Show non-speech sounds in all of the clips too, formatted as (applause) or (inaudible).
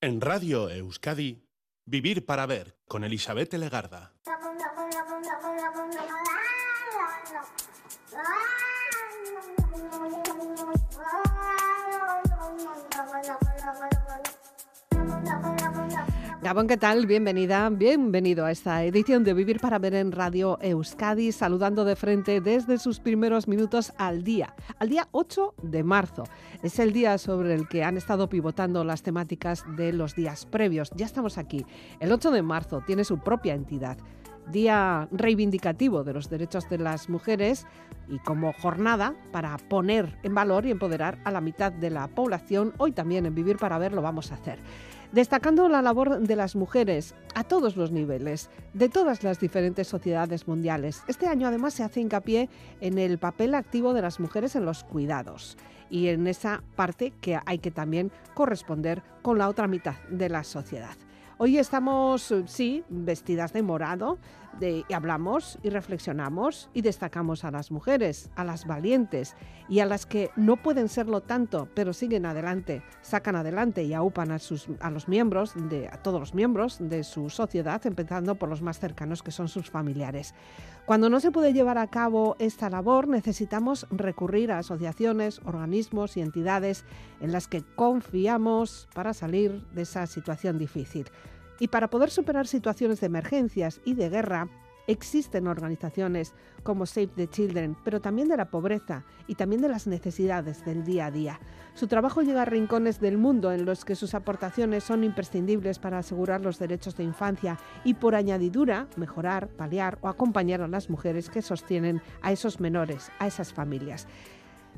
En Radio Euskadi, Vivir para Ver con Elizabeth Legarda. Gabón, ¿qué tal? Bienvenida, bienvenido a esta edición de Vivir para Ver en Radio Euskadi, saludando de frente desde sus primeros minutos al día, al día 8 de marzo. Es el día sobre el que han estado pivotando las temáticas de los días previos. Ya estamos aquí. El 8 de marzo tiene su propia entidad. Día reivindicativo de los derechos de las mujeres y como jornada para poner en valor y empoderar a la mitad de la población. Hoy también en Vivir para Ver lo vamos a hacer destacando la labor de las mujeres a todos los niveles, de todas las diferentes sociedades mundiales. Este año además se hace hincapié en el papel activo de las mujeres en los cuidados y en esa parte que hay que también corresponder con la otra mitad de la sociedad. Hoy estamos, sí, vestidas de morado, y hablamos y reflexionamos y destacamos a las mujeres, a las valientes y a las que no pueden serlo tanto, pero siguen adelante, sacan adelante y aupan a, sus, a los miembros, de, a todos los miembros de su sociedad, empezando por los más cercanos que son sus familiares. Cuando no se puede llevar a cabo esta labor, necesitamos recurrir a asociaciones, organismos y entidades en las que confiamos para salir de esa situación difícil. Y para poder superar situaciones de emergencias y de guerra, existen organizaciones como Save the Children, pero también de la pobreza y también de las necesidades del día a día. Su trabajo llega a rincones del mundo en los que sus aportaciones son imprescindibles para asegurar los derechos de infancia y por añadidura mejorar, paliar o acompañar a las mujeres que sostienen a esos menores, a esas familias.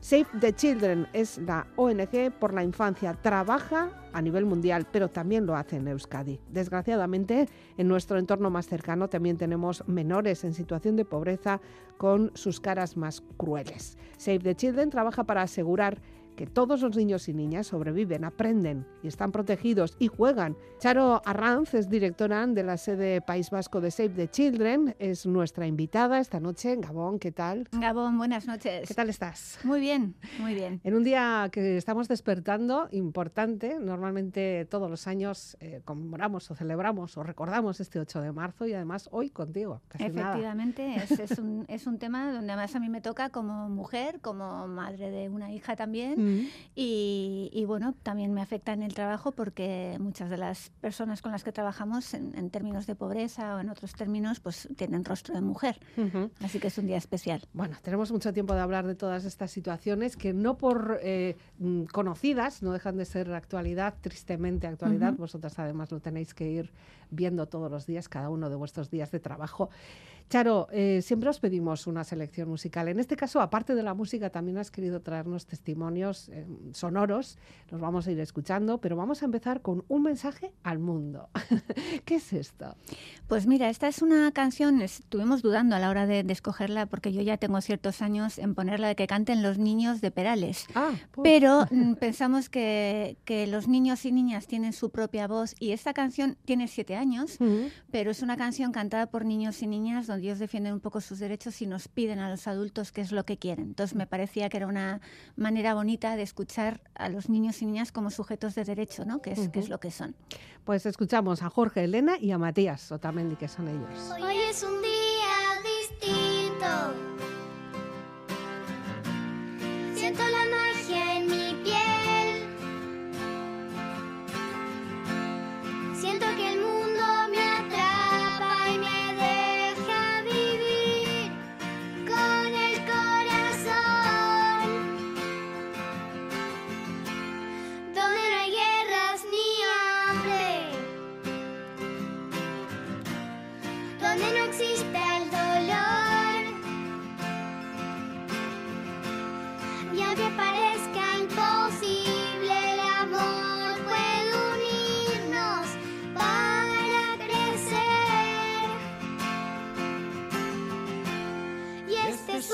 Save the Children es la ONG por la infancia. Trabaja a nivel mundial, pero también lo hace en Euskadi. Desgraciadamente, en nuestro entorno más cercano también tenemos menores en situación de pobreza con sus caras más crueles. Save the Children trabaja para asegurar que todos los niños y niñas sobreviven, aprenden y están protegidos y juegan. Charo Arranz es directora de la sede País Vasco de Save the Children, es nuestra invitada esta noche. Gabón, ¿qué tal? Gabón, buenas noches. ¿Qué tal estás? Muy bien, muy bien. En un día que estamos despertando, importante, normalmente todos los años eh, conmemoramos o celebramos o recordamos este 8 de marzo y además hoy contigo. Efectivamente, Es, un, es un tema donde además a mí me toca como mujer, como madre de una hija también. (laughs) Y, bueno, también me afecta en el trabajo porque muchas de las personas con las que trabajamos en, términos de pobreza o en otros términos, pues tienen rostro de mujer. Así que es un día especial. Bueno, tenemos mucho tiempo de hablar de todas estas situaciones que no por eh, mm, conocidas no dejan de ser actualidad, tristemente actualidad. Vosotras además lo tenéis que ir viendo todos los días, cada uno de vuestros días de trabajo. Charo, eh, siempre os pedimos una selección musical. En este caso, aparte de la música, también has querido traernos testimonios eh, sonoros. Los vamos a ir escuchando, pero vamos a empezar con un mensaje al mundo. (laughs) ¿Qué es esto? Pues mira, esta es una canción, estuvimos dudando a la hora de, escogerla, porque yo ya tengo ciertos años en ponerla de que canten los niños de Perales. Ah, pues. Pero mm, (laughs) pensamos que, que, los niños y niñas tienen su propia voz y esta canción tiene siete años, pero es una canción cantada por niños y niñas donde ellos defienden un poco sus derechos y nos piden a los adultos qué es lo que quieren. Entonces me parecía que era una manera bonita de escuchar a los niños y niñas como sujetos de derecho, ¿no? que, es, que es lo que son. Pues escuchamos a Jorge Elena y a Matías Otamendi, que son ellos. Hoy es un día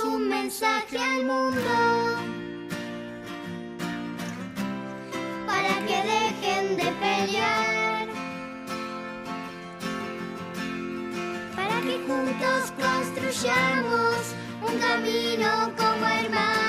mensaje al mundo. Para que dejen de pelear, para que juntos construyamos un camino como hermanos,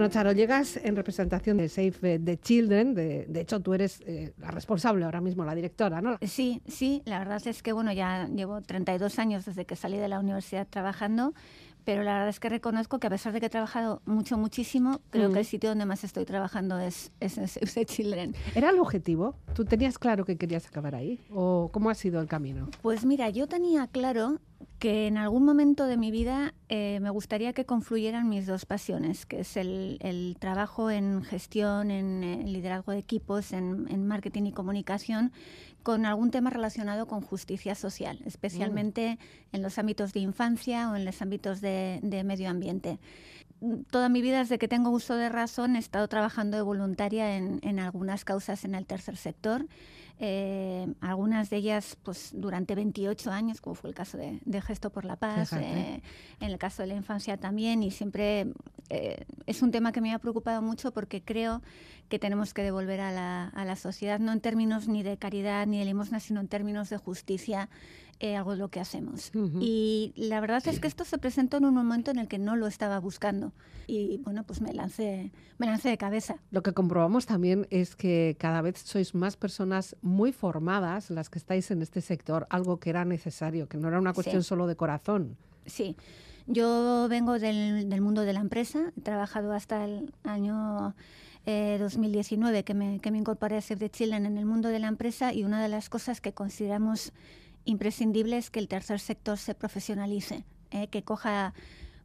Bueno, Charo, llegas en representación de Save the Children. De, de hecho, tú eres eh, la responsable ahora mismo, la directora, ¿no? Sí, sí, la verdad es que bueno, ya llevo 32 años desde que salí de la universidad trabajando, pero la verdad es que reconozco que a pesar de que he trabajado mucho, muchísimo, creo Mm. que el sitio donde más estoy trabajando es, es Children. ¿Era el objetivo? ¿Tú tenías claro que querías acabar ahí? ¿O cómo ha sido el camino? Pues mira, yo tenía claro que en algún momento de mi vida eh, me gustaría que confluyeran mis dos pasiones, que es el, el trabajo en gestión, en, eh, liderazgo de equipos, en, en marketing y comunicación, con algún tema relacionado con justicia social, especialmente en los ámbitos de infancia o en los ámbitos de, de medio ambiente. Mm, Toda mi vida, desde que tengo uso de razón, he estado trabajando de voluntaria en, en algunas causas en el tercer sector eh, algunas de ellas pues durante 28 años, como fue el caso de, de Gesto por la Paz, eh, en el caso de la infancia también, y siempre eh, es un tema que me ha preocupado mucho porque creo que tenemos que devolver a la, a la sociedad, no en términos ni de caridad ni de limosna, sino en términos de justicia, eh, algo de lo que hacemos. Ujú. Y la verdad es que esto se presentó en un momento en el que no lo estaba buscando. Y bueno, pues me lancé, me lancé de cabeza. Lo que comprobamos también es que cada vez sois más personas muy formadas las que estáis en este sector, algo que era necesario, que no era una cuestión Sí. solo de corazón. Sí, yo vengo del, del mundo de la empresa, he trabajado hasta el año eh, 2019 que me, que me incorporé a Save the Children en el mundo de la empresa y una de las cosas que consideramos imprescindible es que el tercer sector se profesionalice, eh, que coja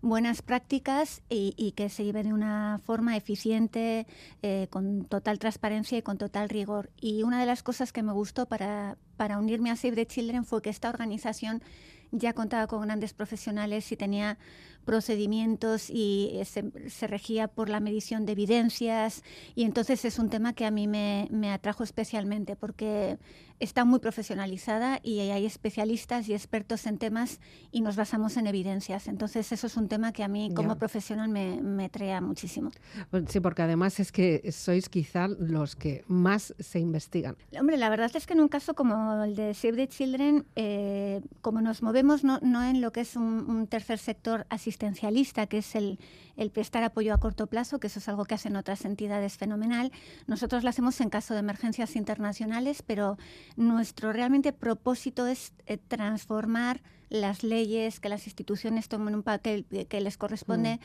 buenas prácticas y, y que se lleve de una forma eficiente, eh, con total transparencia y con total rigor. Y una de las cosas que me gustó para, para unirme a Save the Children fue que esta organización ya contaba con grandes profesionales y tenía procedimientos y eh, se, se regía por la medición de evidencias y entonces es un tema que a mí me, me atrajo especialmente porque está muy profesionalizada y hay especialistas y expertos en temas y nos basamos en evidencias. Entonces eso es un tema que a mí como Ya. profesional me, me trae muchísimo. Pues Sí, porque además es que sois quizá los que más se investigan. Hombre, la verdad es que en un caso como el de Save the Children, eh, como nos movemos no, no en lo que es un, un tercer sector asistencialista, que es el, el prestar apoyo a corto plazo, que eso es algo que hacen otras entidades fenomenal, nosotros lo hacemos en caso de emergencias internacionales, pero nuestro realmente propósito es eh, transformar las leyes, que las instituciones tomen un papel que- les corresponde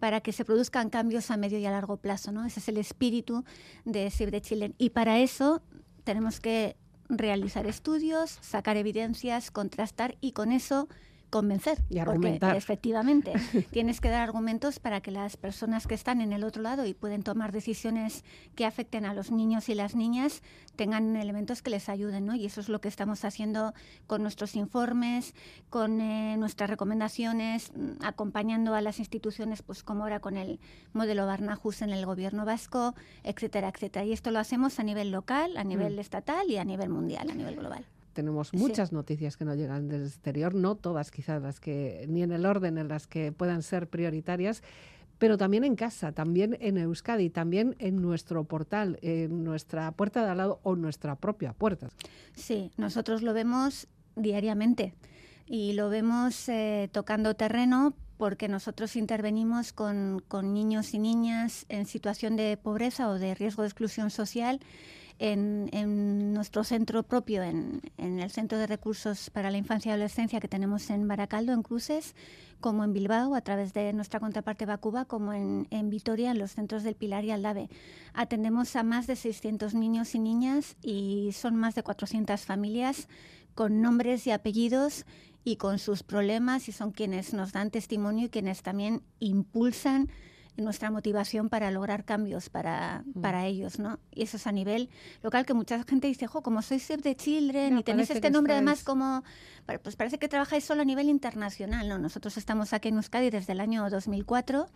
para que se produzcan cambios a medio y a largo plazo. ¿no? Ese es el espíritu de Save the Children. Y para eso tenemos que realizar estudios, sacar evidencias, contrastar y con eso convencer. Y argumentar. efectivamente, (laughs) tienes que dar argumentos para que las personas que están en el otro lado y pueden tomar decisiones que afecten a los niños y las niñas tengan elementos que les ayuden, ¿no? Y eso es lo que estamos haciendo con nuestros informes, con eh, nuestras recomendaciones, mm, acompañando a las instituciones, pues como ahora con el modelo Barnahus en el gobierno vasco, etcétera, etcétera. Y esto lo hacemos a nivel local, a nivel mm. estatal y a nivel mundial, a nivel global tenemos muchas noticias que nos llegan del exterior, no todas quizás las que, ni en el orden en las que puedan ser prioritarias, pero también en casa, también en Euskadi, también en nuestro portal, en nuestra puerta de al lado o nuestra propia puerta. Sí, nosotros lo vemos diariamente y lo vemos eh, tocando terreno porque nosotros intervenimos con, con, niños y niñas en situación de pobreza o de riesgo de exclusión social en, nuestro centro propio, en, el Centro de Recursos para la Infancia y Adolescencia que tenemos en Baracaldo, en Cruces, como en Bilbao, a través de nuestra contraparte Bacuba, como en, en Vitoria, en los centros del Pilar y Aldave. Atendemos a más de 600 niños y niñas y son más de 400 familias con nombres y apellidos y con sus problemas y son quienes nos dan testimonio y quienes también impulsan nuestra motivación para lograr cambios para, mm. para ellos, ¿no? Y eso es a nivel local, que mucha gente dice, jo, como sois Save the Children y tenéis este nombre además como, pues parece que trabajáis solo a nivel internacional, ¿no? Nosotros estamos aquí en Euskadi desde el año 2004,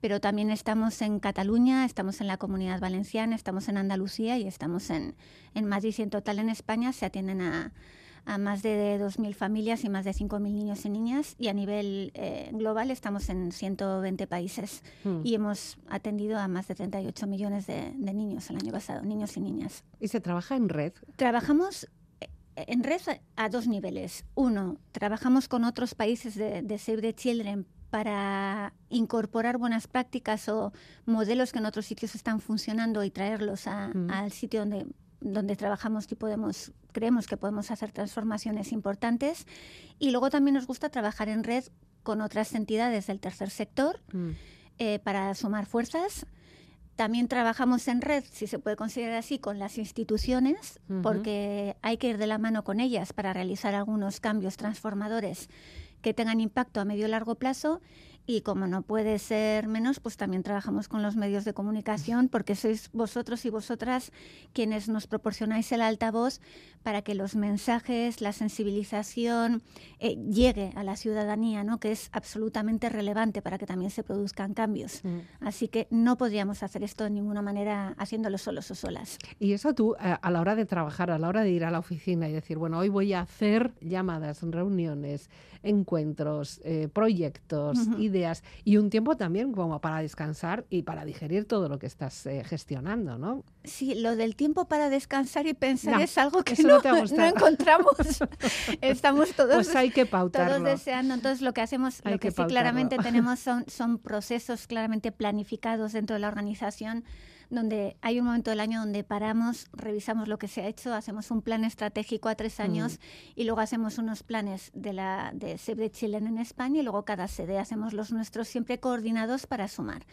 pero también estamos en Cataluña, estamos en la Comunidad Valenciana, estamos en Andalucía y estamos en, en Madrid y en total en España se atienden a a más de 2.000 familias y más de 5.000 niños y niñas y a nivel eh, global estamos en 120 países hmm. y hemos atendido a más de 38 millones de, niños el año pasado, niños y niñas. ¿Y se trabaja en red? Trabajamos eh, en red a, dos niveles. Uno, trabajamos con otros países de, Save the Children para incorporar buenas prácticas o modelos que en otros sitios están funcionando y traerlos hmm. al sitio donde donde trabajamos y podemos, creemos que podemos hacer transformaciones importantes. Y luego también nos gusta trabajar en red con otras entidades del tercer sector mm. eh, para sumar fuerzas. También trabajamos en red, si se puede considerar así, con las instituciones, porque hay que ir de la mano con ellas para realizar algunos cambios transformadores que tengan impacto a medio y largo plazo y como no puede ser menos, pues también trabajamos con los medios de comunicación porque sois vosotros y vosotras quienes nos proporcionáis el altavoz para que los mensajes, la sensibilización eh, llegue a la ciudadanía, ¿no? que es absolutamente relevante para que también se produzcan cambios. Mm. Así que no podríamos hacer esto de ninguna manera haciéndolo solos o solas. Y eso tú, eh, a la hora de trabajar, a la hora de ir a la oficina y decir, bueno, hoy voy a hacer llamadas, reuniones, encuentros, eh, proyectos, ideas y un tiempo también como para descansar y para digerir todo lo que estás eh, gestionando, ¿no? Sí, lo del tiempo para descansar y pensar es algo que no, no, (laughs) encontramos. (laughs) Estamos todos, pues hay que pautarlo. todos deseando. Entonces lo que hacemos, lo que, que sí claramente tenemos (laughs) son, son procesos claramente planificados dentro de la organización donde hay un momento del año donde paramos, revisamos lo que se ha hecho, hacemos un plan estratégico a tres años y luego hacemos unos planes de la de Save the Children en España y luego cada sede hacemos los nuestros siempre coordinados para sumar.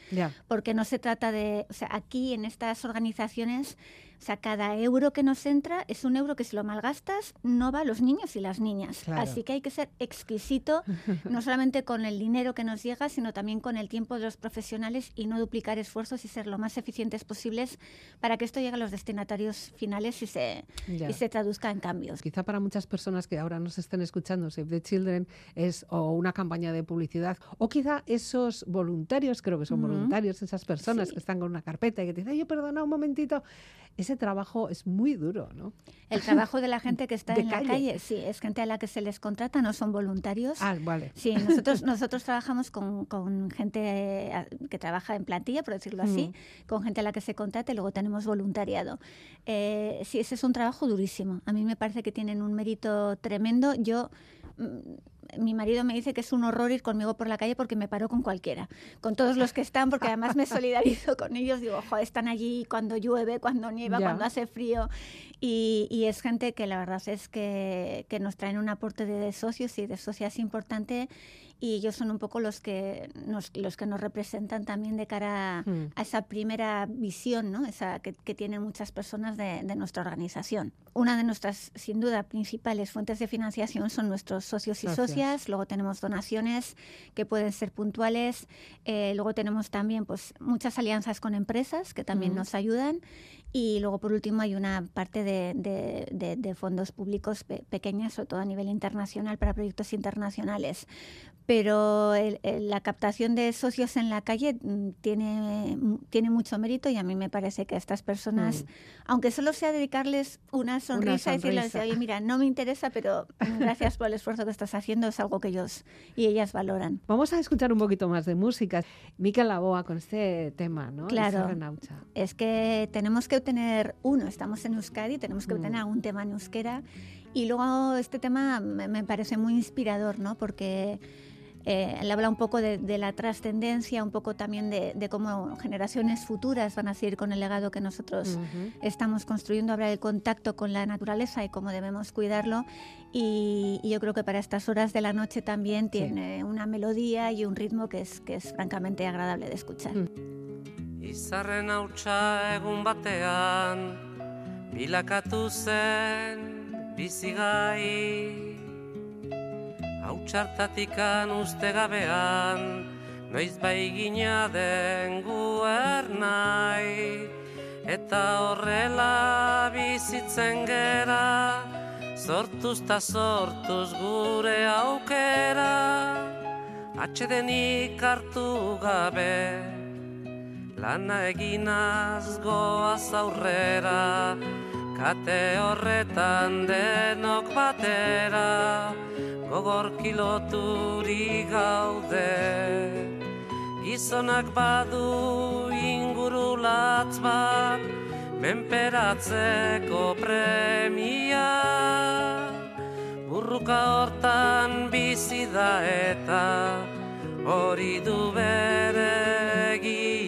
Porque no se trata de, o sea, aquí en estas organizaciones o sea, cada euro que nos entra es un euro que si lo malgastas no va a los niños y las niñas. Así que hay que ser exquisito, (laughs) no solamente con el dinero que nos llega, sino también con el tiempo de los profesionales y no duplicar esfuerzos y ser lo más eficientes posibles para que esto llegue a los destinatarios finales y se, y se traduzca en cambios. Quizá para muchas personas que ahora nos estén escuchando, Save the Children es o una campaña de publicidad o quizá esos voluntarios, creo que son voluntarios, esas personas que están con una carpeta y que te dicen, oye, perdona un momentito, ese trabajo es muy duro, ¿no? El trabajo de la gente que está en la calle, sí, es gente a la que se les contrata, no son voluntarios. Ah, vale. Sí, nosotros, nosotros trabajamos con, con gente eh, que trabaja en plantilla, por decirlo así, mm. con gente a la que se contrata y luego tenemos voluntariado. Eh, sí, ese es un trabajo durísimo. A mí me parece que tienen un mérito tremendo. Yo mi marido me dice que es un horror ir conmigo por la calle porque me paro con cualquiera, con todos los que están, porque además me (laughs) solidarizo con ellos. Digo, joder, están allí cuando llueve, cuando nieva, cuando hace frío. Y, es gente que la verdad es que, que nos traen un aporte de socios y de socias importante y ellos son un poco los que nos, los que nos representan también de cara hmm. a, esa primera visión ¿no? esa que, tienen muchas personas de, nuestra organización. Una de nuestras, sin duda, principales fuentes de financiación son nuestros socios y socias, socias, luego tenemos donaciones que pueden ser puntuales, eh, luego tenemos también pues muchas alianzas con empresas que también nos ayudan y luego, por último, hay una parte de, fondos públicos pequeñas, sobre todo a nivel internacional, para proyectos internacionales. Pero la captación de socios en la calle mm, tiene, tiene mucho mérito y a mí me parece que a estas personas, mm. aunque solo sea dedicarles una sonrisa, y decirles, oye, mira, no me interesa, pero (laughs) gracias por el esfuerzo que estás haciendo, es algo que ellos y ellas valoran. Vamos a escuchar un poquito más de música. Miquel Laboa con este tema, ¿no? Claro. Es que tenemos que tener uno, estamos en Euskadi, tenemos que mm. tener algún tema en euskera y luego este tema me, parece muy inspirador, ¿no? Porque eh, él habla un poco de, la trascendencia, un poco también de, cómo generaciones futuras van a seguir con el legado que nosotros estamos construyendo, habla del contacto con la naturaleza y cómo debemos cuidarlo. Y, yo creo que para estas horas de la noche también tiene una melodía y un ritmo que es, que es francamente agradable de escuchar. Mm. Izarren hautsa egun batean Bilakatu zen bizigai Hautsartatikan uste gabean Noiz baigina den guer nahi. Eta horrela bizitzen gera Sortuz ta sortuz gure aukera. Atxedenik hartu gabe Lana eginaz goaz aurrera, kate horretan denok batera, gogor kiloturi gaude. Gizonak badu ingurulatz bat, menperatzeko premia. Burruka hortan bizi da eta, hori du bere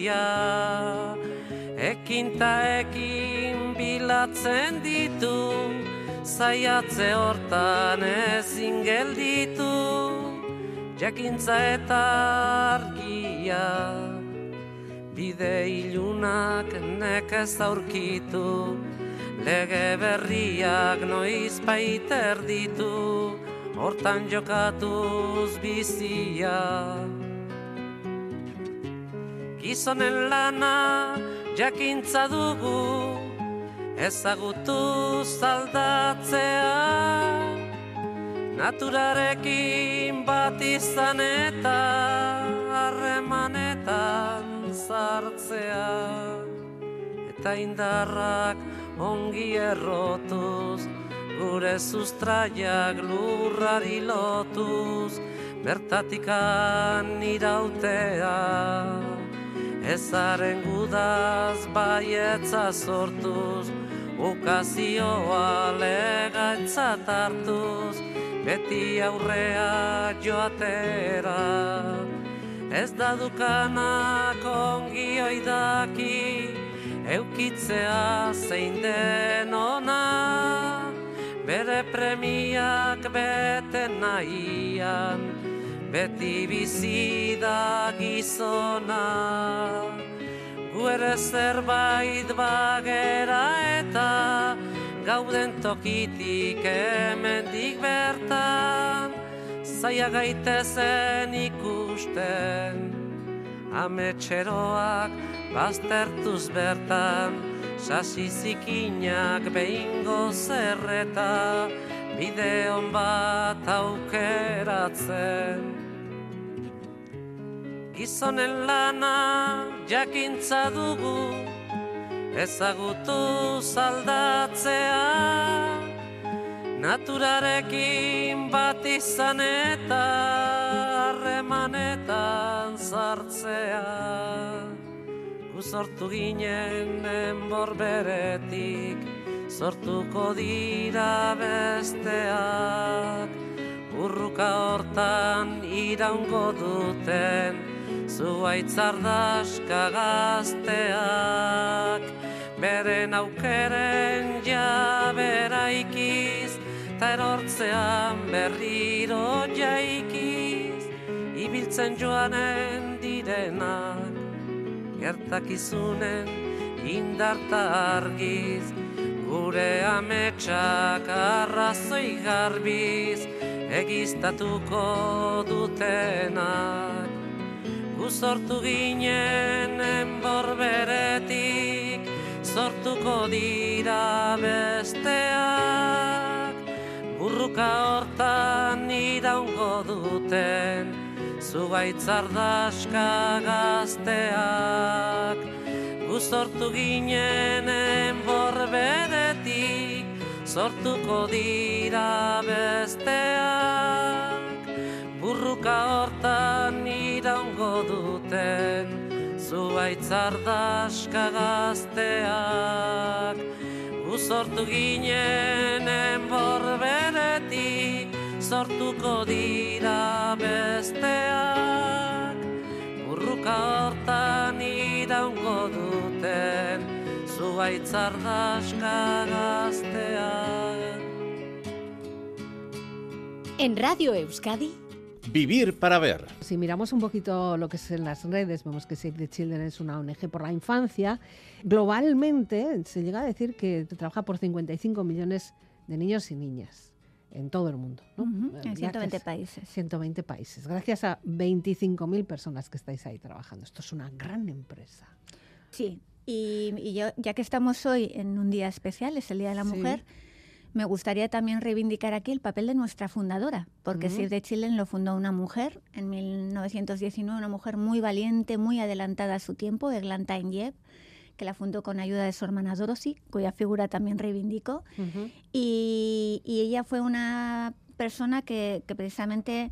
egia Ekin ekin bilatzen ditu Zaiatze hortan ezin gelditu. Jakintza eta argia Bide ilunak nekez aurkitu. Lege berriak noiz baiter ditu hortan jokatuz bizia. Gizonen lana jakintza dugu, ezagutu zaldatzea. Naturarekin bat izan eta harremanetan zartzea. Eta indarrak ongi errotuz, gure sustraiak lurrari lotuz, bertatikan irautea. Ezaren gudaz baietza sortuz, ukazioa legaitzat hartuz, beti aurrea joatera. Ez da dukanak ongi oidaki, eukitzea zein den ona bere premiak bete nahian, beti bizi da gizona. Guere zerbait bagera eta gauden tokitik emendik bertan, zaia gaitezen ikusten, ametxeroak baztertuz bertan, sasi zikinak behingo zerreta bideon bat aukeratzen gizonen lana jakintza dugu ezagutu zaldatzea. Naturarekin bat izan eta harremanetan zartzea sortu ginen enbor beretik, sortuko dira besteak, urruka hortan iraungo duten, zuaitzardaska gazteak, beren aukeren jabera ikiz, ta erortzean berriro jaikiz, ibiltzen joanen direnak, gertakizunen indarta argiz, gure ametsak arrazoi garbiz, egiztatuko dutenak Guzortu ginen enborberetik sortuko dira besteak. Burruka hortan iraungo duten Zugaitzardaska gazteak. Guzortu ginen enborberetik sortuko dira besteak Burruka hortan iraungo duten Zuaitzardaska gazteak. Guzortu ginen enborberetik Sortuko dira besteak. Burruka hortan iraungo duten Zuaitzardaska gazteak. En Radio Euskadi, Vivir para ver. Si miramos un poquito lo que es en las redes, vemos que Save the Children es una ONG por la infancia. Globalmente se llega a decir que trabaja por 55 millones de niños y niñas en todo el mundo. ¿no? Ujú, Eh, en 120 gracias- países. 120 países. Gracias a 25.000 personas que estáis ahí trabajando. Esto es una gran empresa. Sí, y, y yo, ya que estamos hoy en un día especial, es el Día de la Sí. Mujer, me gustaría también reivindicar aquí el papel de nuestra fundadora, porque. Save the Children lo fundó una mujer en 1919, una mujer muy valiente, muy adelantada a su tiempo, Eglantine Jeb, que la fundó con ayuda de su hermana Dorothy, cuya figura también reivindico. Y, y ella fue una persona que, que precisamente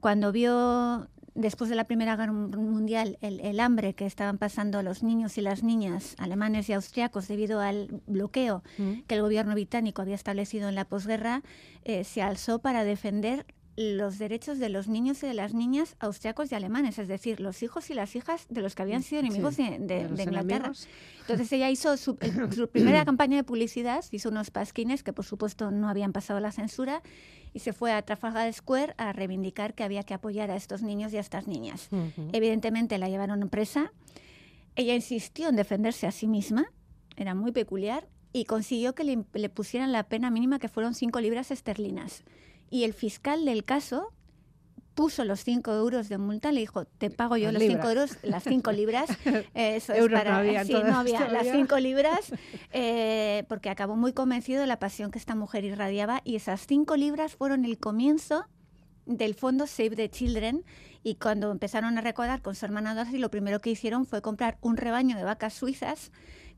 cuando vio después de la Primera Guerra Mundial el, el hambre que estaban pasando los niños y las niñas alemanes y austriacos debido al bloqueo Mm. que el gobierno británico había establecido en la posguerra, eh, se alzó para defender los derechos de los niños y de las niñas austriacos y alemanes, es decir, los hijos y las hijas de los que habían sido enemigos Sí, de, de- de los de Inglaterra. enemigos. Entonces ella hizo su, su (coughs) primera campaña de publicidad, hizo unos pasquines que por supuesto no habían pasado la censura y se fue a Trafalgar Square a reivindicar que había que apoyar a estos niños y a estas niñas. Evidentemente la llevaron presa. Ella insistió en defenderse a sí misma, era muy peculiar, y consiguió que le, le pusieran la pena mínima que fueron cinco libras esterlinas. Y el fiscal del caso puso los cinco euros de multa, le dijo, te pago yo Las los cinco libras. euros, las cinco libras. (laughs) Eso es Euros no para, había sí, no había las todavía. cinco libras, (laughs) eh, porque acabó muy convencido de la pasión que esta mujer irradiaba y esas cinco libras fueron el comienzo del fondo Save the Children y cuando empezaron a recordar con su hermana Darcy, lo primero que hicieron fue comprar un rebaño de vacas suizas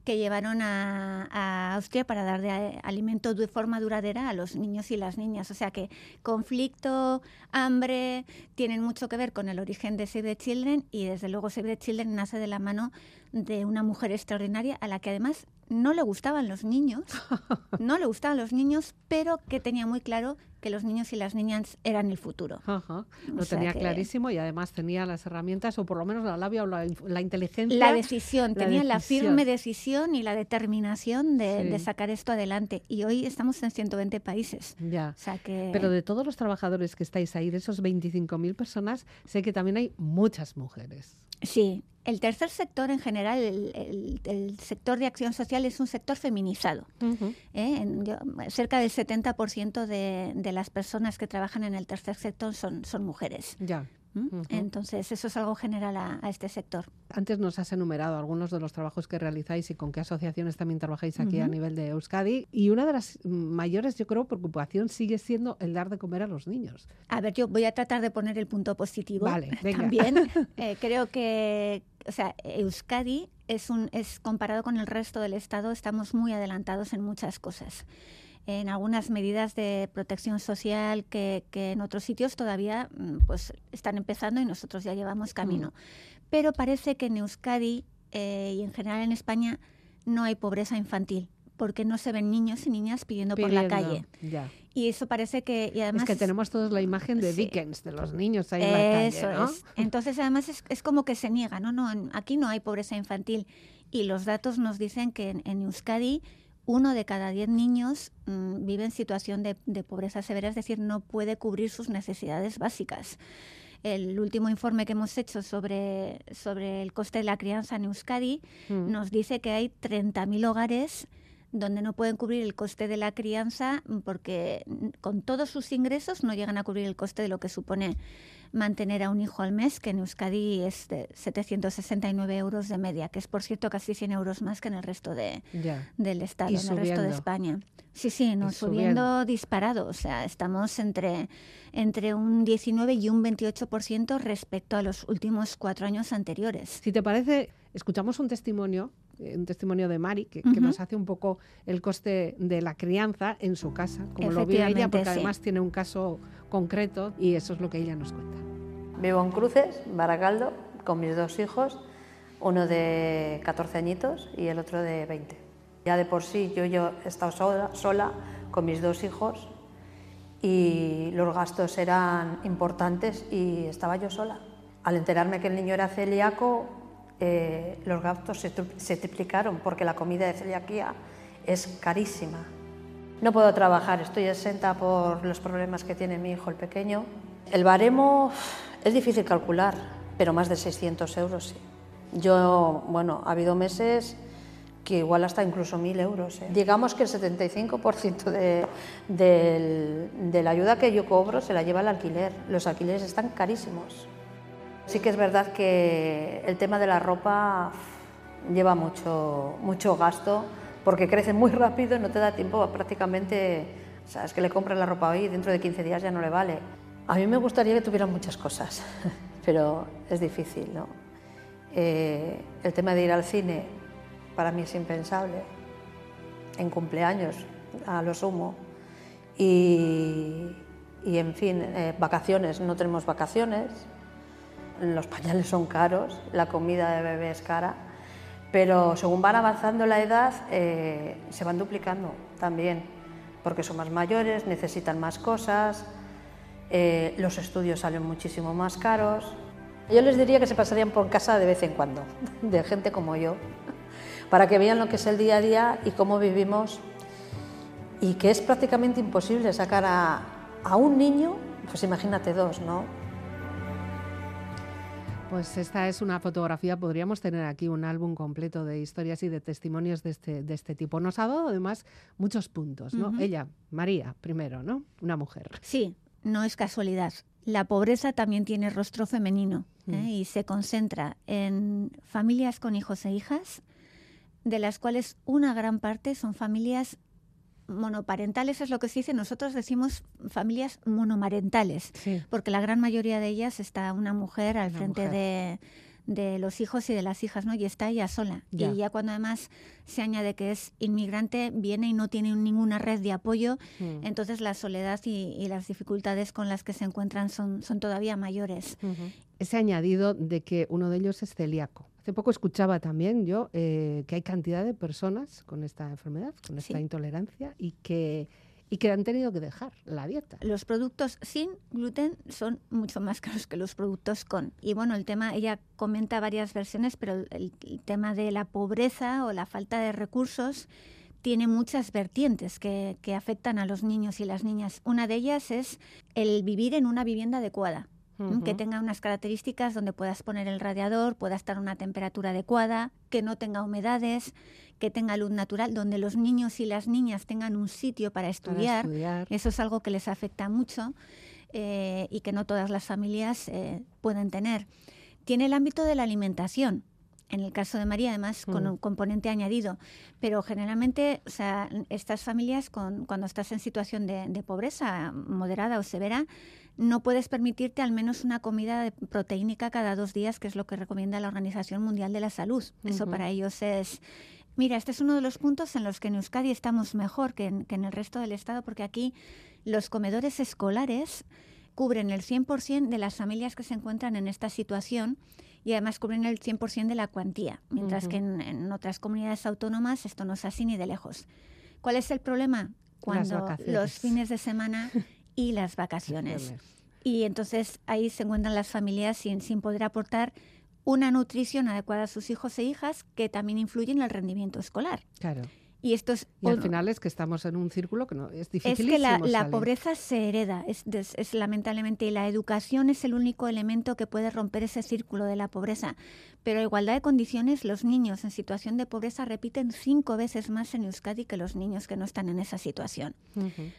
que llevaron a, a Austria para dar de alimento de forma duradera a los niños y las niñas. O sea que conflicto, hambre, tienen mucho que ver con el origen de Save the Children y desde luego Save the Children nace de la mano de una mujer extraordinaria a la que además no le gustaban los niños, (laughs) no le gustaban los niños, pero que tenía muy claro que los niños y las niñas eran el futuro. Ajá, Lo O sea tenía que- clarísimo y además tenía las herramientas o por lo menos la labia o la, la inteligencia. La decisión, la tenía la decisión. firme decisión y la determinación de, Sí. de sacar esto adelante. Y hoy estamos en 120 países. Ya. O sea que... Pero de todos los trabajadores que estáis ahí, de esos 25.000 personas, sé que también hay muchas mujeres. Sí, el tercer sector en general, el, el- el sector de acción social es un sector feminizado. ¿eh? En- yo- cerca del 70% de, de las personas que trabajan en el tercer sector son, son mujeres. Ya. ¿m? Ujú. Entonces, eso es algo general a, a este sector. Antes nos has enumerado algunos de los trabajos que realizáis y con qué asociaciones también trabajáis aquí a Ujú. nivel de Euskadi. Y una de las mayores, yo creo, preocupación sigue siendo el dar de comer a los niños. A ver, yo voy a tratar de poner el punto positivo. Vale, (laughs) venga. También (laughs) eh, creo que, o sea, Euskadi es un es comparado con el resto del estado estamos muy adelantados en muchas cosas. En algunas medidas de protección social que, que en otros sitios todavía mm, pues están empezando y nosotros ya llevamos camino. Pero parece que en Euskadi eh, y en general en España no hay pobreza infantil porque no se ven niños y niñas pidiendo, por la Pidiendo, calle. Ya. Y eso parece que... Y además es que tenemos todos la imagen de sí. Dickens, de los niños ahí en la calle, ¿no? es. Entonces, además, es, es como que se niega, ¿no? no aquí no hay pobreza infantil. Y los datos nos dicen que en, en Euskadi uno de cada diez niños mm, vive en situación de, de pobreza severa, es decir, no puede cubrir sus necesidades básicas. El último informe que hemos hecho sobre, sobre el coste de la crianza en Euskadi Mm. nos dice que hay 30.000 hogares donde no pueden cubrir el coste de la crianza mm, porque mm, con todos sus ingresos no llegan a cubrir el coste de lo que supone mantener a un hijo al mes, que en Euskadi es de 769 euros de media, que es por cierto casi 100 euros más que en el resto de, del Estado, en el resto de España. Sí, sí, no, subiendo, disparado, o sea, estamos entre, entre un 19 y un 28% respecto a los últimos cuatro años anteriores. Si te parece, escuchamos un testimonio un testimonio de Mari, que, nos hace un poco el coste de la crianza en su casa, como lo ve ella, porque además tiene un caso concreto y eso es lo que ella nos cuenta. Vivo en Cruces, Baracaldo, con mis dos hijos, uno de 14 añitos y el otro de 20. Ya de por sí yo, yo he estado sola, sola con mis dos hijos y los gastos eran importantes y estaba yo sola. Al enterarme que el niño era celíaco, eh, los gastos se, se, triplicaron porque la comida de celiaquía es carísima. No puedo trabajar, estoy exenta por los problemas que tiene mi hijo el pequeño. El baremo es difícil calcular, pero más de 600 euros sí. Yo, bueno, ha habido meses que igual hasta incluso 1.000 euros. ¿eh? Digamos que el 75% de, de la ayuda que yo cobro se la lleva el alquiler. Los alquileres están carísimos. Sí que es verdad que el tema de la ropa lleva mucho, mucho gasto porque crece muy rápido y no te da tiempo prácticamente, o es que le compras la ropa hoy y dentro de 15 días ya no le vale. A mí me gustaría que tuvieran muchas cosas, (laughs) pero es difícil, ¿no? Eh, el tema de ir al cine para mí es impensable, en cumpleaños a lo sumo. Y, y en fin, eh, vacaciones, no tenemos vacaciones, los pañales son caros, la comida de bebé es cara, pero según van avanzando la edad eh, se van duplicando también, porque son más mayores, necesitan más cosas, eh, los estudios salen muchísimo más caros. Yo les diría que se pasarían por casa de vez en cuando, de gente como yo, para que vean lo que es el día a día y cómo vivimos y que es prácticamente imposible sacar a, a un niño, pues imagínate dos, ¿no? Pues esta es una fotografía, podríamos tener aquí un álbum completo de historias y de testimonios de este, de este tipo. Nos ha dado además muchos puntos, ¿no? Ella, María, primero, ¿no? Una mujer. Sí, no es casualidad. La pobreza también tiene rostro femenino ¿eh? mm. y se concentra en familias con hijos e hijas, de las cuales una gran parte son familias monoparentales es lo que se dice, nosotros decimos familias monomarentales, porque la gran mayoría de ellas está una mujer al frente De, de, los hijos y de las hijas, ¿no? Y está ella sola. Y ya cuando además se añade que es inmigrante, viene y no tiene ninguna red de apoyo, mm. entonces la soledad y, las dificultades con las que se encuentran son, son todavía mayores. Ese añadido de que uno de ellos es celíaco. Hace poco escuchaba también yo eh, que hay cantidad de personas con esta enfermedad, con esta intolerancia y que y que han tenido que dejar la dieta. Los productos sin gluten son mucho más caros que los productos con. Y bueno, el tema, ella comenta varias versiones, pero el, tema de la pobreza o la falta de recursos tiene muchas vertientes que, que afectan a los niños y las niñas. Una de ellas es el vivir en una vivienda adecuada que tenga unas características donde puedas poner el radiador, pueda estar a una temperatura adecuada, que no tenga humedades, que tenga luz natural, donde los niños y las niñas tengan un sitio para estudiar. Eso es algo que les afecta mucho eh, y que no todas las familias eh, pueden tener. Tiene el ámbito de la alimentación. En el caso de María, además, con mm. un componente añadido. Pero generalmente, o sea, estas familias, con, cuando estás en situación de pobreza moderada o severa, no puedes permitirte al menos una comida proteínica cada dos días, que es lo que recomienda la Organización Mundial de la Salud. Eso para ellos es... Mira, este es uno de los puntos en los que en Euskadi estamos mejor que en, el resto del Estado, porque aquí los comedores escolares cubren el 100% de las familias que se encuentran en esta situación y además cubren el 100% de la cuantía, mientras que en, otras comunidades autónomas esto no es así ni de lejos. ¿Cuál es el problema? Cuando los fines de semana (laughs) y las vacaciones. Y entonces ahí se encuentran las familias sin, sin poder aportar una nutrición adecuada a sus hijos e hijas que también influye en el rendimiento escolar. Claro. Y esto es, Y al final es que estamos en un círculo que no es es difícil. que la, la pobreza se hereda, es, des- es lamentablemente, y la educación es el único elemento que puede romper ese círculo de la pobreza. Pero igualdad de condiciones, los niños en situación de pobreza repiten cinco veces más en Euskadi que los niños que no están en esa situación.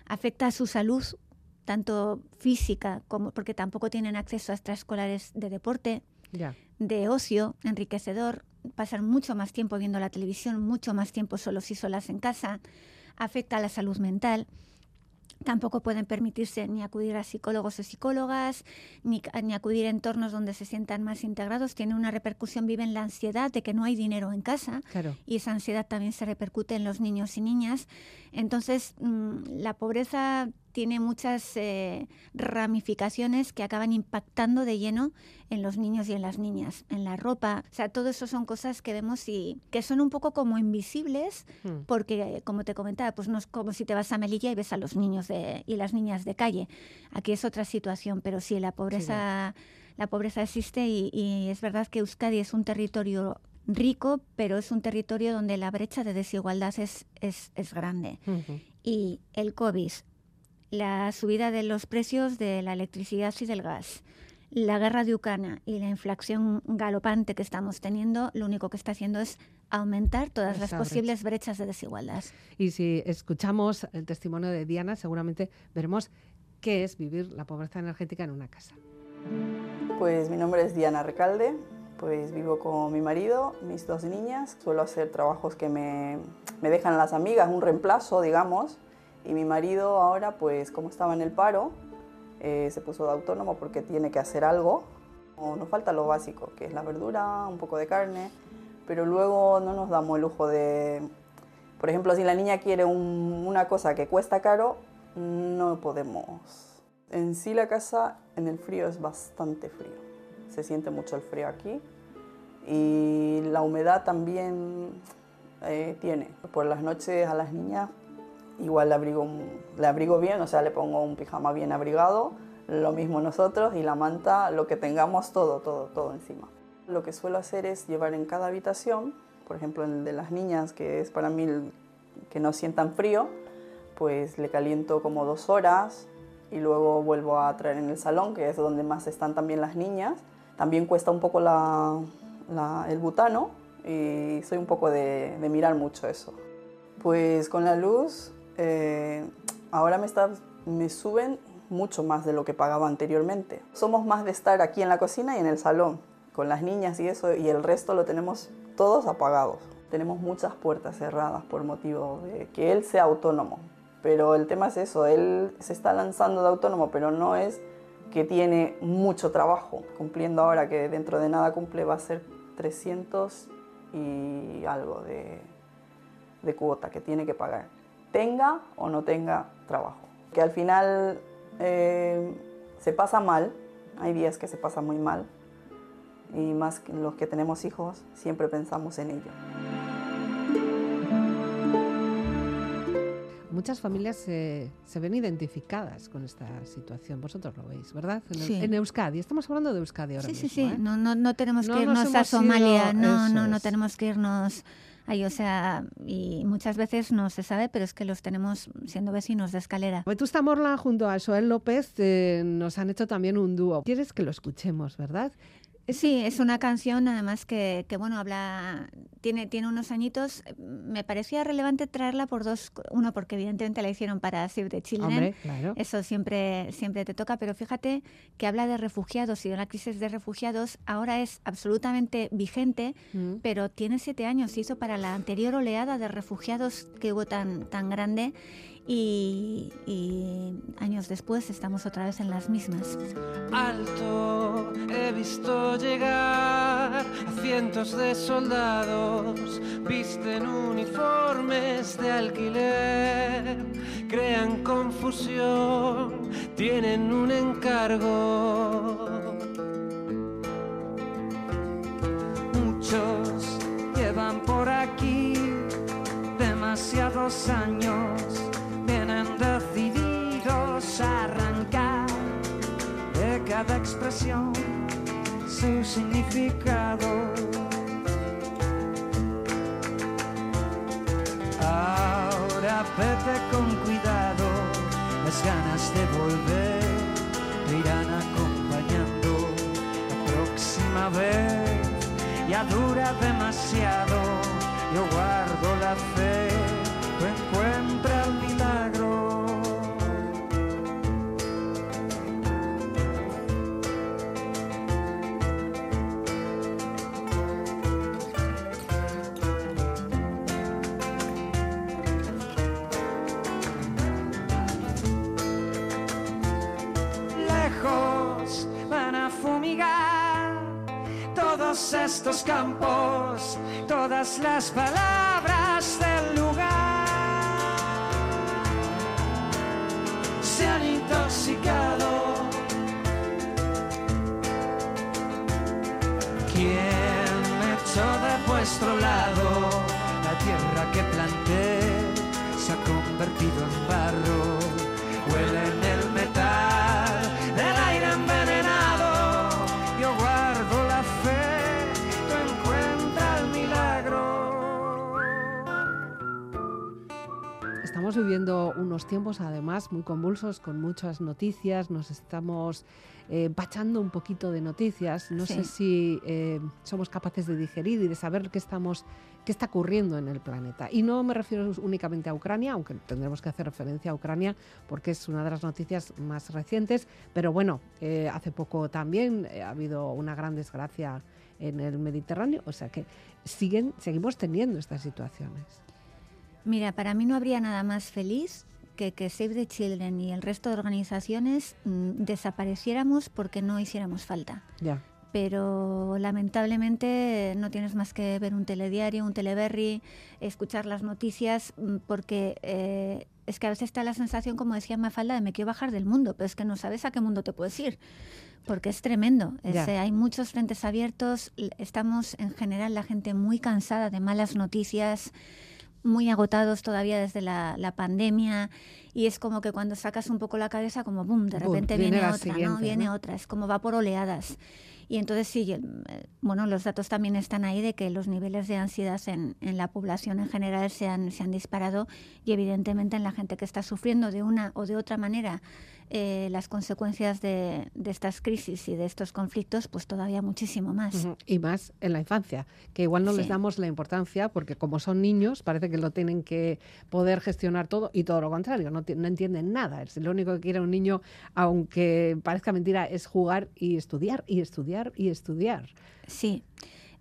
Afecta a su salud, tanto física como porque tampoco tienen acceso a extraescolares de deporte, de ocio enriquecedor, pasan mucho más tiempo viendo la televisión, mucho más tiempo solos y solas en casa, afecta a la salud mental. Tampoco pueden permitirse ni acudir a psicólogos o psicólogas, ni, ni acudir a entornos donde se sientan más integrados. Tiene una repercusión, viven la ansiedad de que no hay dinero en casa Claro. y esa ansiedad también se repercute en los niños y niñas. Entonces, mm, la pobreza tiene muchas eh, ramificaciones que acaban impactando de lleno en los niños y en las niñas, en la ropa. O sea, todo eso son cosas que vemos y que son un poco como invisibles, Mm. porque, como te comentaba, pues no es como si te vas a Melilla y ves a los niños de, y las niñas de calle. Aquí es otra situación, pero sí, la pobreza, la pobreza existe y, y es verdad que Euskadi es un territorio rico, pero es un territorio donde la brecha de desigualdad es, es, es grande. Y el COVID, la subida de los precios de la electricidad y del gas, la guerra de Ucrania y la inflación galopante que estamos teniendo, lo único que está haciendo es aumentar todas Esa las posibles brechas de desigualdad. Y si escuchamos el testimonio de Diana, seguramente veremos qué es vivir la pobreza energética en una casa. Pues mi nombre es Diana Recalde, pues vivo con mi marido, mis dos niñas. Suelo hacer trabajos que me, me dejan las amigas, un reemplazo, digamos. Y mi marido ahora, pues como estaba en el paro, eh, se puso de autónomo porque tiene que hacer algo. O nos falta lo básico, que es la verdura, un poco de carne, pero luego no nos damos el lujo de... Por ejemplo, si la niña quiere un- una cosa que cuesta caro, no podemos. En sí la casa en el frío es bastante frío. Se siente mucho el frío aquí. Y la humedad también eh, tiene. Por las noches a las niñas igual le abrigo, le abrigo bien, o sea, le pongo un pijama bien abrigado, lo mismo nosotros, y la manta, lo que tengamos, todo, todo, todo encima. Lo que suelo hacer es llevar en cada habitación, por ejemplo, el de las niñas, que es para mí el que no sientan frío, pues le caliento como dos horas y luego vuelvo a traer en el salón, que es donde más están también las niñas. También cuesta un poco la- la- el butano y soy un poco de, de mirar mucho eso. Pues con la luz, eh, ahora me, está, me suben mucho más de lo que pagaba anteriormente. Somos más de estar aquí en la cocina y en el salón, con las niñas y eso, y el resto lo tenemos todos apagados. Tenemos muchas puertas cerradas por motivo de que él sea autónomo. Pero el tema es eso, él se está lanzando de autónomo, pero no es que tiene mucho trabajo, cumpliendo ahora que dentro de nada cumple va a ser 300 y algo de, de cuota que tiene que pagar, tenga o no tenga trabajo. Que al final eh, se pasa mal, hay días que se pasa muy mal, y más que los que tenemos hijos, siempre pensamos en ello. Muchas familias se, se ven identificadas con esta situación. Vosotros lo veis, ¿verdad? En, Sí. en Euskadi. Estamos hablando de Euskadi ahora Sí, mismo. sí, sí. ¿eh? No, no, no tenemos No que nos irnos a Somalia. ido- no, eso no, no es. tenemos que irnos ahí. O sea, y muchas veces no se sabe, pero es que los tenemos siendo vecinos de escalera. Vetusta Morla junto a Joel López eh, nos han hecho también un dúo. ¿Quieres que lo escuchemos, verdad? Sí, es una canción además que, que, bueno, habla, tiene, tiene unos añitos. Me parecía relevante traerla por dos, uno porque evidentemente la hicieron para Save the Children. Hombre, claro. Eso siempre, siempre te toca, pero fíjate que habla de refugiados y de la crisis de refugiados. Ahora es absolutamente vigente, Mm. pero tiene siete años. Se hizo para la anterior oleada de refugiados que hubo tan, tan grande y, años después estamos otra vez en las mismas. Alto, he visto llegar a cientos de soldados, visten uniformes de alquiler, crean confusión, tienen un encargo. Muchos llevan por aquí demasiados años, cada expresión su significado. Ah, vete con cuidado, las ganas de volver te irán acompañando la próxima vez. Ya dura demasiado, yo guardo la fe, estos campos, todas las palabras tiempos además muy convulsos con muchas noticias, nos estamos eh, empachando un poquito de noticias, no Sí. sé si eh, somos capaces de digerir y de saber qué, estamos, qué está ocurriendo en el planeta. Y no me refiero únicamente a Ucrania, aunque tendremos que hacer referencia a Ucrania porque es una de las noticias más recientes, pero bueno, eh, hace poco también eh, ha habido una gran desgracia en el Mediterráneo, o sea que siguen, seguimos teniendo estas situaciones. Mira, para mí no habría nada más feliz que que Save the Children y el resto de organizaciones mm, desapareciéramos porque no hiciéramos falta. Ya. Pero lamentablemente no tienes más que ver un telediario, un teleberry, escuchar las noticias, mm, porque eh, es que a veces está la sensación, como decía Mafalda, de me quiero bajar del mundo, pero es que no sabes a qué mundo te puedes ir, porque es tremendo. Es, eh, hay muchos frentes abiertos, estamos en general la gente muy cansada de malas noticias, muy agotados todavía desde la, la pandemia y es como que cuando sacas un poco la cabeza como boom, de Boom, repente viene otra, ¿no? Viene ¿no? otra, es como va por oleadas. Y entonces sí, eh, bueno, los datos también están ahí de que los niveles de ansiedad en, en la población en general se han, se han disparado y evidentemente en la gente que está sufriendo de una o de otra manera eh, las consecuencias de, de estas crisis y de estos conflictos, pues todavía muchísimo más. Y más en la infancia, que igual no les damos la importancia porque como son niños parece que lo tienen que poder gestionar todo y todo lo contrario, no, no entienden nada. Es lo único que quiere un niño, aunque parezca mentira, es jugar y estudiar y estudiar y estudiar. Sí.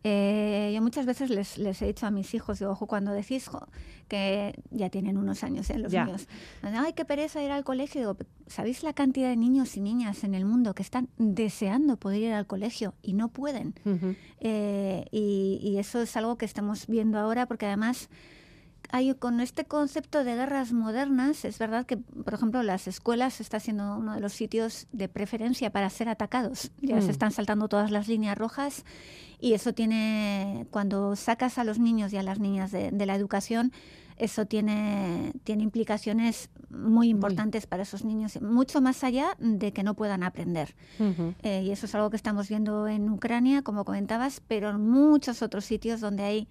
Eh, yo muchas veces les, les he dicho a mis hijos, digo, ojo, cuando decís jo, que ya tienen unos años, ¿eh? los Ya. míos, ay, qué pereza ir al colegio, digo, ¿sabéis la cantidad de niños y niñas en el mundo que están deseando poder ir al colegio y no pueden? Eh, y, y eso es algo que estamos viendo ahora porque además hay con este concepto de guerras modernas, es verdad que, por ejemplo, las escuelas está siendo uno de los sitios de preferencia para ser atacados. Ya Mm. se están saltando todas las líneas rojas y eso tiene, cuando sacas a los niños y a las niñas de, de la educación, eso tiene, tiene implicaciones muy importantes para esos niños, mucho más allá de que no puedan aprender. Eh, y eso es algo que estamos viendo en Ucrania, como comentabas, pero en muchos otros sitios donde hay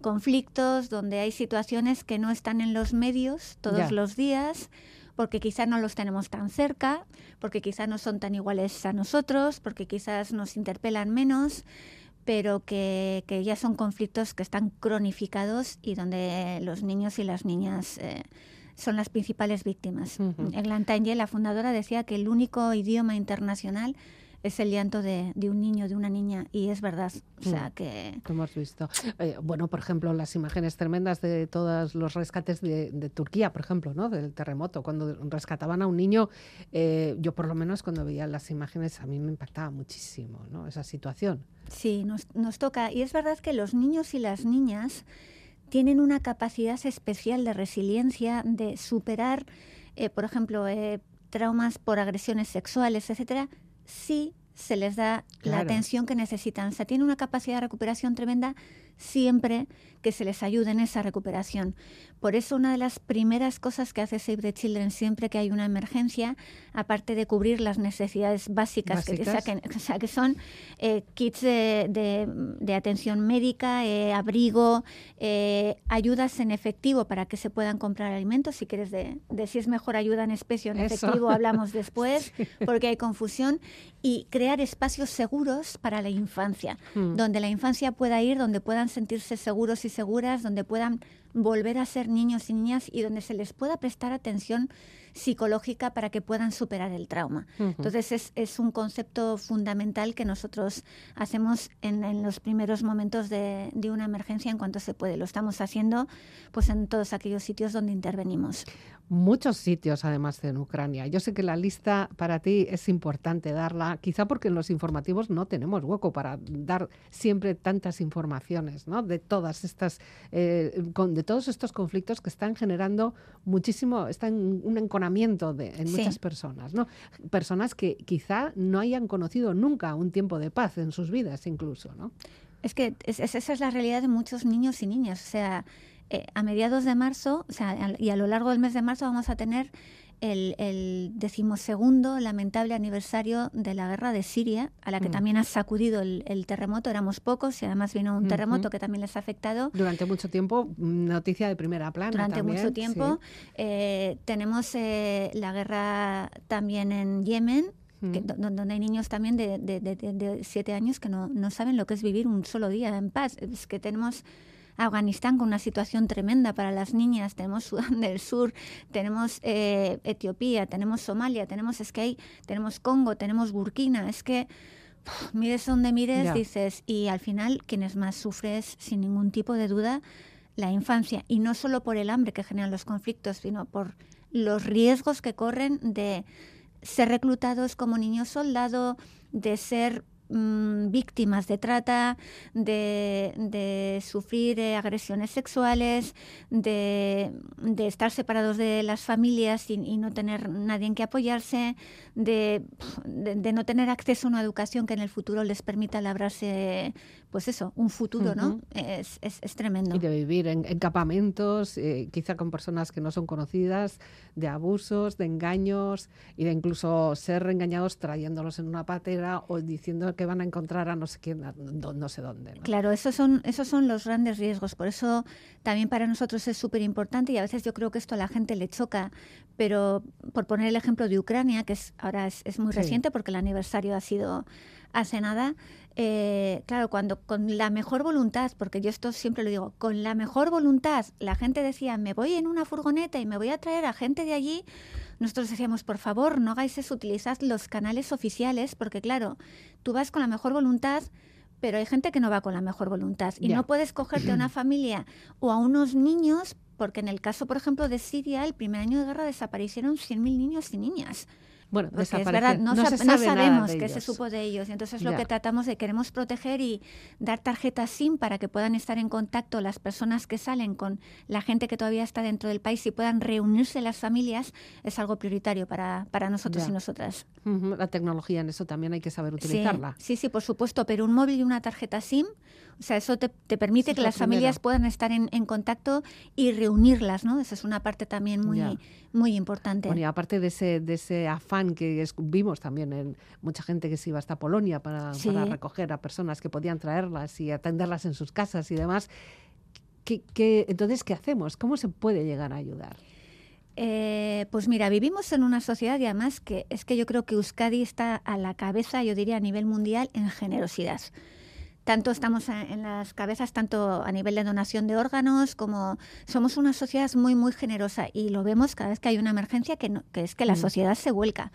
conflictos, donde hay situaciones que no están en los medios todos los días, porque quizás no los tenemos tan cerca, porque quizás no son tan iguales a nosotros, porque quizás nos interpelan menos, pero que, que ya son conflictos que están cronificados y donde los niños y las niñas eh, son las principales víctimas. Eglan Tange, la fundadora, decía que el único idioma internacional es el llanto de, de un niño, de una niña, y es verdad. O sea, Mm. que hemos visto. Eh, bueno, por ejemplo, las imágenes tremendas de todos los rescates de, de Turquía, por ejemplo, ¿no? Del terremoto, cuando rescataban a un niño, eh, yo por lo menos cuando veía las imágenes a mí me impactaba muchísimo, ¿no? Esa situación. sí, nos, nos toca. Y es verdad que los niños y las niñas tienen una capacidad especial de resiliencia, de superar, eh, por ejemplo, eh, traumas por agresiones sexuales, etcétera, si se les da la atención que necesitan. O sea, tienen una capacidad de recuperación tremenda siempre que se les ayude en esa recuperación. Por eso una de las primeras cosas que hace Save the Children siempre que hay una emergencia, aparte de cubrir las necesidades básicas, Que, (laughs) sea, que son eh, kits de, atención médica, eh, abrigo, eh, ayudas en efectivo para que se puedan comprar alimentos. Si quieres de, si es mejor ayuda en especie o en efectivo, hablamos (laughs) después, porque hay confusión. Y crear espacios seguros para la infancia, hmm. donde la infancia pueda ir, donde puedan sentirse seguros y seguras, donde puedan volver a ser niños y niñas y donde se les pueda prestar atención psicológica para que puedan superar el trauma. Entonces es, es, un concepto fundamental que nosotros hacemos en, en los primeros momentos de, de, una emergencia en cuanto se puede. Lo estamos haciendo pues en todos aquellos sitios donde intervenimos muchos sitios además en Ucrania. Yo sé que la lista para ti es importante darla, quizá porque en los informativos no tenemos hueco para dar siempre tantas informaciones, ¿no? De todas estas, eh, de todos estos conflictos que están generando muchísimo, están un enconamiento de, en muchas personas, ¿no? Personas que quizá no hayan conocido nunca un tiempo de paz en sus vidas, incluso, ¿no? Es que esa es la realidad de muchos niños y niñas, o sea eh, a mediados de marzo, o sea, y a lo largo del mes de marzo vamos a tener el, el, decimosegundo lamentable aniversario de la guerra de Siria, a la que mm. también ha sacudido el, terremoto. Éramos pocos y además vino un terremoto que también les ha afectado. Durante mucho tiempo, noticia de primera plana. Durante mucho tiempo. Eh, tenemos eh, la guerra también en Yemen, mm. donde hay niños también de, de, de, siete años que no, no, saben lo que es vivir un solo día en paz. Es que tenemos Afganistán con una situación tremenda para las niñas, tenemos Sudán (laughs) del Sur, tenemos eh, Etiopía, tenemos Somalia, tenemos es tenemos Congo, tenemos Burkina, es que mires donde mires, dices, y al final quienes más sufres, sin ningún tipo de duda, la infancia, y no solo por el hambre que generan los conflictos, sino por los riesgos que corren de ser reclutados como niños soldado, de ser Mm, víctimas de trata, de, sufrir eh, agresiones sexuales, de, estar separados de las familias y, no tener nadie en que apoyarse, de, no tener acceso a una educación que en el futuro les permita labrarse, pues eso, un futuro, ¿no? Es, es, tremendo. Y de vivir en, campamentos, eh, quizá con personas que no son conocidas, de abusos, de engaños y de incluso ser engañados trayéndolos en una patera o diciendo que van a encontrar a no sé quién, no, sé dónde. Claro, esos son, esos son los grandes riesgos. Por eso también para nosotros es súper importante y a veces yo creo que esto a la gente le choca. Pero por poner el ejemplo de Ucrania, que es ahora es, muy reciente porque el aniversario ha sido hace nada, eh, claro, cuando con la mejor voluntad, porque yo esto siempre lo digo, con la mejor voluntad, la gente decía, me voy en una furgoneta y me voy a traer a gente de allí, nosotros decíamos, por favor, no hagáis eso, utilizad los canales oficiales, porque claro, tú vas con la mejor voluntad, pero hay gente que no va con la mejor voluntad. Y no puedes cogerte a una familia o a unos niños, porque en el caso, por ejemplo, de Siria, el primer año de guerra desaparecieron 100.000 niños y niñas. Bueno, es verdad, no, sabemos qué se supo de ellos. Entonces lo que tratamos de queremos proteger y dar tarjetas SIM para que puedan estar en contacto las personas que salen con la gente que todavía está dentro del país y puedan reunirse las familias, es algo prioritario para, para nosotros y nosotras. La tecnología en eso también hay que saber utilizarla. Sí, sí, por supuesto, pero un móvil y una tarjeta SIM, o sea, eso te, permite que las familias puedan estar en, contacto y reunirlas, ¿no? Esa es una parte también muy, muy importante. Bueno, y aparte de ese, de ese afán que vimos también en mucha gente que se iba hasta Polonia para, recoger a personas que podían traerlas y atenderlas en sus casas y demás. ¿Qué, entonces, ¿qué hacemos? ¿Cómo se puede llegar a ayudar? Eh, pues mira, vivimos en una sociedad y además que es que yo creo que Euskadi está a la cabeza, yo diría a nivel mundial, en generosidad tanto estamos en las cabezas, tanto a nivel de donación de órganos, como somos una sociedad muy, muy generosa y lo vemos cada vez que hay una emergencia, que, es que la mm. sociedad se vuelca.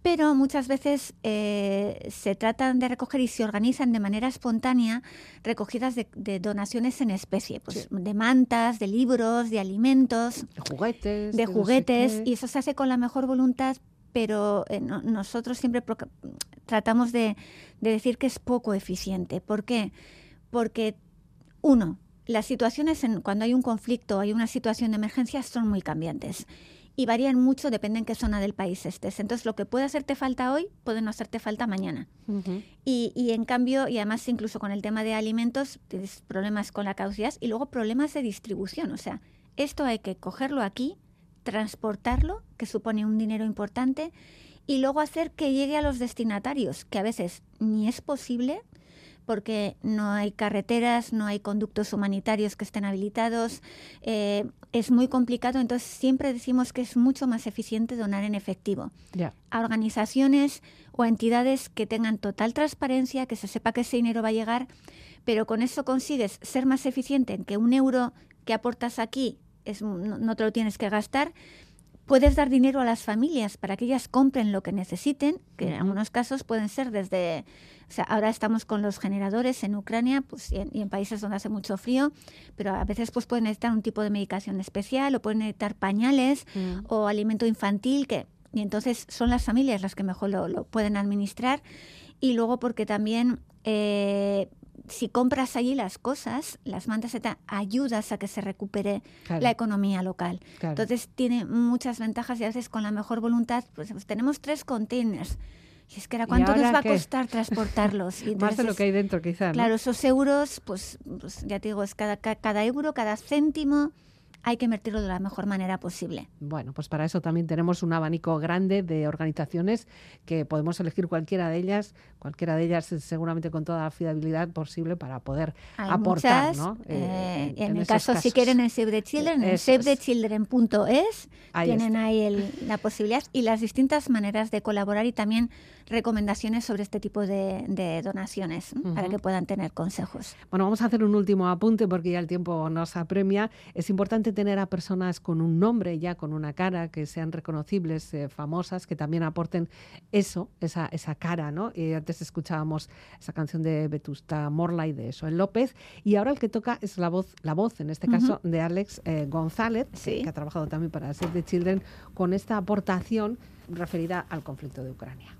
Pero muchas veces eh, se tratan de recoger y se organizan de manera espontánea recogidas de, donaciones en especie, pues de mantas, de libros, de alimentos, de juguetes, de juguetes, y eso se hace con la mejor voluntad, pero eh, nosotros siempre tratamos de, decir que es poco eficiente. ¿Por qué? Porque, uno, las situaciones en, cuando hay un conflicto, hay una situación de emergencia, son muy cambiantes. y varían mucho, depende en qué zona del país estés. Entonces, lo que puede hacerte falta hoy puede no hacerte falta mañana. y, y, en cambio, y además incluso con el tema de alimentos, tienes problemas con la caducidad y luego problemas de distribución. O sea, esto hay que cogerlo aquí, transportarlo, que supone un dinero importante, y luego hacer que llegue a los destinatarios, que a veces ni es posible porque no hay carreteras, no hay conductos humanitarios que estén habilitados, eh, es muy complicado, entonces siempre decimos que es mucho más eficiente donar en efectivo. A organizaciones o entidades que tengan total transparencia, que se sepa que ese dinero va a llegar, pero con eso consigues ser más eficiente en que un euro que aportas aquí es, no te lo tienes que gastar puedes dar dinero a las familias para que ellas compren lo que necesiten, que en algunos casos pueden ser desde, o sea, ahora estamos con los generadores en Ucrania pues, y, en, países donde hace mucho frío, pero a veces pues pueden necesitar un tipo de medicación especial o pueden necesitar pañales mm. o alimento infantil, que, y entonces son las familias las que mejor lo, lo pueden administrar. Y luego porque también eh, si compras allí las cosas, las mandas, ayudas a que se recupere la economía local. Entonces tiene muchas ventajas y a veces con la mejor voluntad, pues, pues tenemos tres containers. Y es que era cuánto nos va a costar transportarlos. (laughs) Más de lo que hay dentro, quizás. Claro, esos euros, pues, pues, ya te digo, es cada, cada euro, cada céntimo hay que invertirlo de la mejor manera posible. Bueno, pues para eso también tenemos un abanico grande de organizaciones que podemos elegir cualquiera de ellas, cualquiera de ellas seguramente con toda la fiabilidad posible para poder aportar. ¿no? Eh, eh, en, el caso, si quieren en Save the Children, en savethechildren.es tienen ahí la posibilidad y las distintas maneras de colaborar y también recomendaciones sobre este tipo de, donaciones para que puedan tener consejos. Bueno, vamos a hacer un último apunte porque ya el tiempo nos apremia. Es importante tener a personas con un nombre ya, con una cara, que sean reconocibles, eh, famosas, que también aporten eso, esa, esa cara, ¿no? Antes escuchábamos esa canción de Vetusta Morla y de eso en López. Y ahora el que toca es la voz, la voz en este caso, de Alex eh, González, que ha trabajado también para Save the Children, con esta aportación referida al conflicto de Ucrania.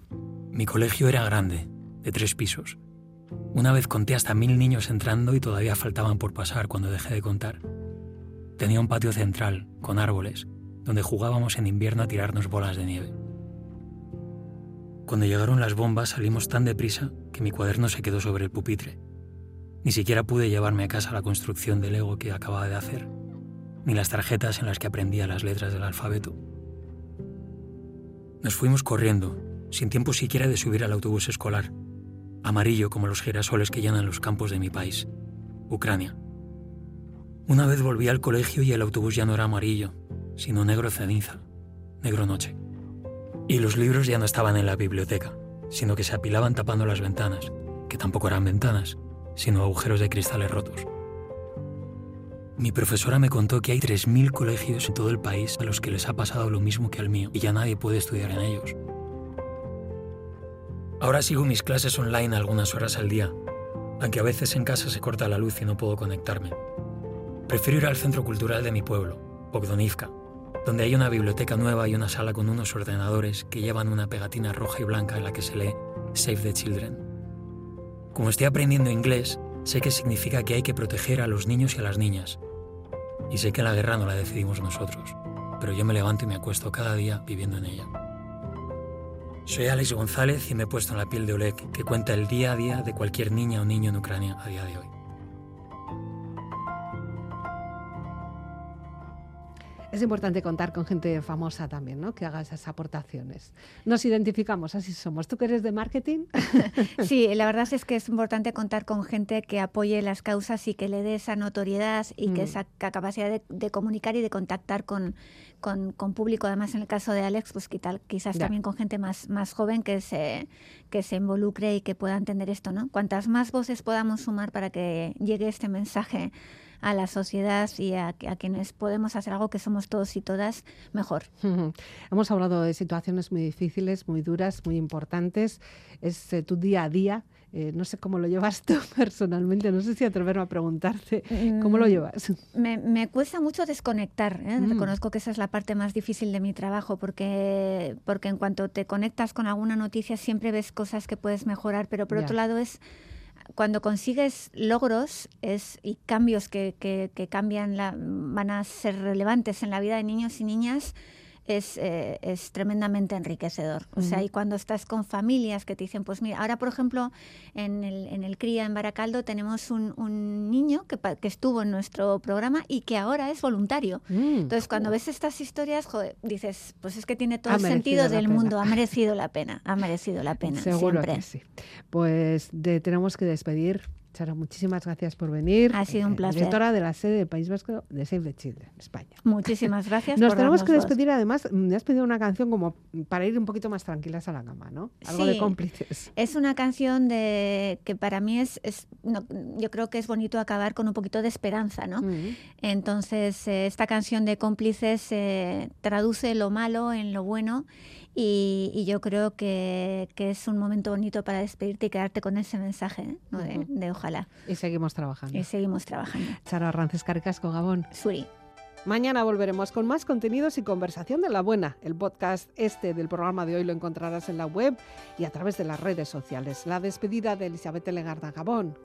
Mi colegio era grande, de tres pisos. Una vez conté hasta mil niños entrando y todavía faltaban por pasar cuando dejé de contar. Tenía un patio central, con árboles, donde jugábamos en invierno a tirarnos bolas de nieve. Cuando llegaron las bombas salimos tan deprisa que mi cuaderno se quedó sobre el pupitre. Ni siquiera pude llevarme a casa la construcción del Lego que acababa de hacer, ni las tarjetas en las que aprendía las letras del alfabeto. Nos fuimos corriendo, sin tiempo siquiera de subir al autobús escolar, amarillo como los girasoles que llenan los campos de mi país, Ucrania. Una vez volví al colegio y el autobús ya no era amarillo, sino negro ceniza, negro noche. Y los libros ya no estaban en la biblioteca, sino que se apilaban tapando las ventanas, que tampoco eran ventanas, sino agujeros de cristales rotos. Mi profesora me contó que hay 3.000 colegios en todo el país a los que les ha pasado lo mismo que al mío y ya nadie puede estudiar en ellos. Ahora sigo mis clases online algunas horas al día, aunque a veces en casa se corta la luz y no puedo conectarme. Prefiero ir al centro cultural de mi pueblo, Bogdanivka, donde hay una biblioteca nueva y una sala con unos ordenadores que llevan una pegatina roja y blanca en la que se lee Save the Children. Como estoy aprendiendo inglés, sé que significa que hay que proteger a los niños y a las niñas, y sé que la guerra no la decidimos nosotros, pero yo me levanto y me acuesto cada día viviendo en ella. Soy Alex González y me he puesto en la piel de Oleg, que cuenta el día a día de cualquier niña o niño en Ucrania a día de hoy. Es importante contar con gente famosa también, ¿no? Que haga esas aportaciones. Nos identificamos, así somos. ¿Tú que eres de marketing? (laughs) sí, la verdad es que es importante contar con gente que apoye las causas y que le dé esa notoriedad y que mm. esa capacidad de, comunicar y de contactar con, con, público. Además, en el caso de Alex, pues quizás también con gente más, más joven que se, que se involucre y que pueda entender esto, ¿no? Cuantas más voces podamos sumar para que llegue este mensaje a la sociedad y a, quienes podemos hacer algo que somos todos y todas mejor. Hemos hablado de situaciones muy difíciles, muy duras, muy importantes. Es eh, tu día a día. Eh, no sé cómo lo llevas tú (laughs) personalmente, no sé si atreverme a preguntarte cómo lo mm, llevas. Me, cuesta mucho desconectar, ¿eh? mm. reconozco que esa es la parte más difícil de mi trabajo, porque, porque en cuanto te conectas con alguna noticia siempre ves cosas que puedes mejorar, pero por otro lado es cuando consigues logros es, y cambios que, que, cambian la, van a ser relevantes en la vida de niños y niñas, es, eh, es tremendamente enriquecedor. O sea, y cuando estás con familias que te dicen, pues mira, ahora por ejemplo en el, en el CRIA en Baracaldo tenemos un, un niño que, que, estuvo en nuestro programa y que ahora es voluntario. Mm, Entonces cuando ves estas historias, joder, dices, pues es que tiene todo el sentido del mundo, ha merecido la (laughs) pena, ha merecido la pena. Seguro siempre. que sí. Pues de, tenemos que despedir Charo, muchísimas gracias por venir. Ha sido un placer. Directora de la sede del País Vasco de Save the Children, España. Muchísimas gracias. (laughs) Nos tenemos que despedir, además, me has pedido una canción como para ir un poquito más tranquilas a la cama, ¿no? Algo de cómplices. Es una canción de que para mí es, es no, yo creo que es bonito acabar con un poquito de esperanza, ¿no? Entonces, eh, esta canción de cómplices eh, traduce lo malo en lo bueno y, y yo creo que, que, es un momento bonito para despedirte y quedarte con ese mensaje ¿no? de, de, ojalá. Y seguimos trabajando. Y seguimos trabajando. Charo Arrances Caricasco, Gabón. Suri. Mañana volveremos con más contenidos y conversación de la buena. El podcast este del programa de hoy lo encontrarás en la web y a través de las redes sociales. La despedida de Elizabeth Legarda Gabón.